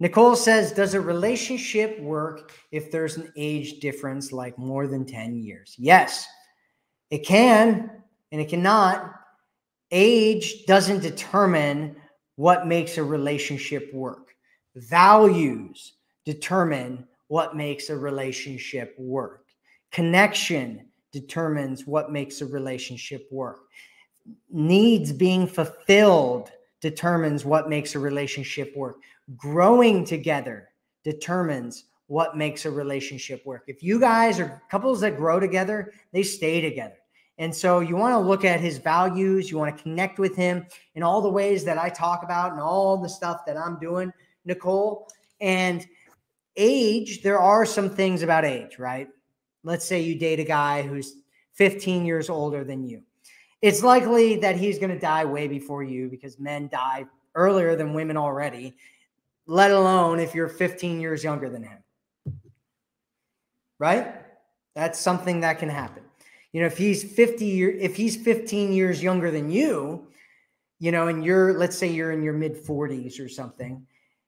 Nicole says, Does a relationship work if there's an age difference like more than 10 years? Yes, it can and it cannot. Age doesn't determine what makes a relationship work, values determine what makes a relationship work, connection determines what makes a relationship work, needs being fulfilled determines what makes a relationship work growing together determines what makes a relationship work. If you guys are couples that grow together, they stay together. And so you want to look at his values, you want to connect with him in all the ways that I talk about and all the stuff that I'm doing, Nicole. And age, there are some things about age, right? Let's say you date a guy who's 15 years older than you. It's likely that he's going to die way before you because men die earlier than women already let alone if you're 15 years younger than him. Right? That's something that can happen. You know, if he's 50 year, if he's 15 years younger than you, you know, and you're let's say you're in your mid 40s or something,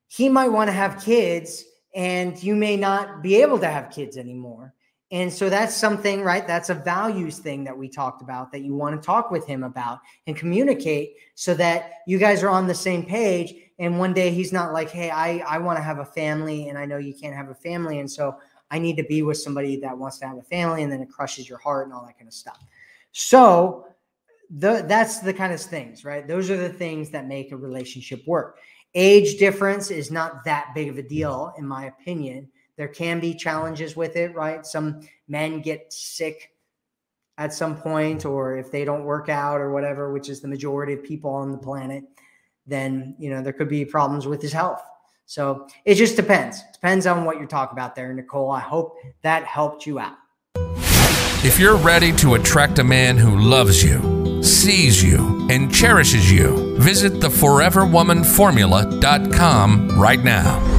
he might want to have kids and you may not be able to have kids anymore. And so that's something, right? That's a values thing that we talked about that you want to talk with him about and communicate so that you guys are on the same page. And one day he's not like hey i i want to have a family and i know you can't have a family. And so i need to be with somebody that wants to have a family and then it crushes your heart and all that kind of stuff. So the that's the kind of things right? Those are the things that make a relationship work. Age difference is not that big of a deal in my opinion there can be challenges with it right some men get sick at some point or if they don't work out or whatever which is the majority of people on the planet then you know there could be problems with his health. So it just depends. Depends on what you're talking about there, Nicole. I hope that helped you out. If you're ready to attract a man who loves you, sees you, and cherishes you, visit theforeverwomanformula.com right now.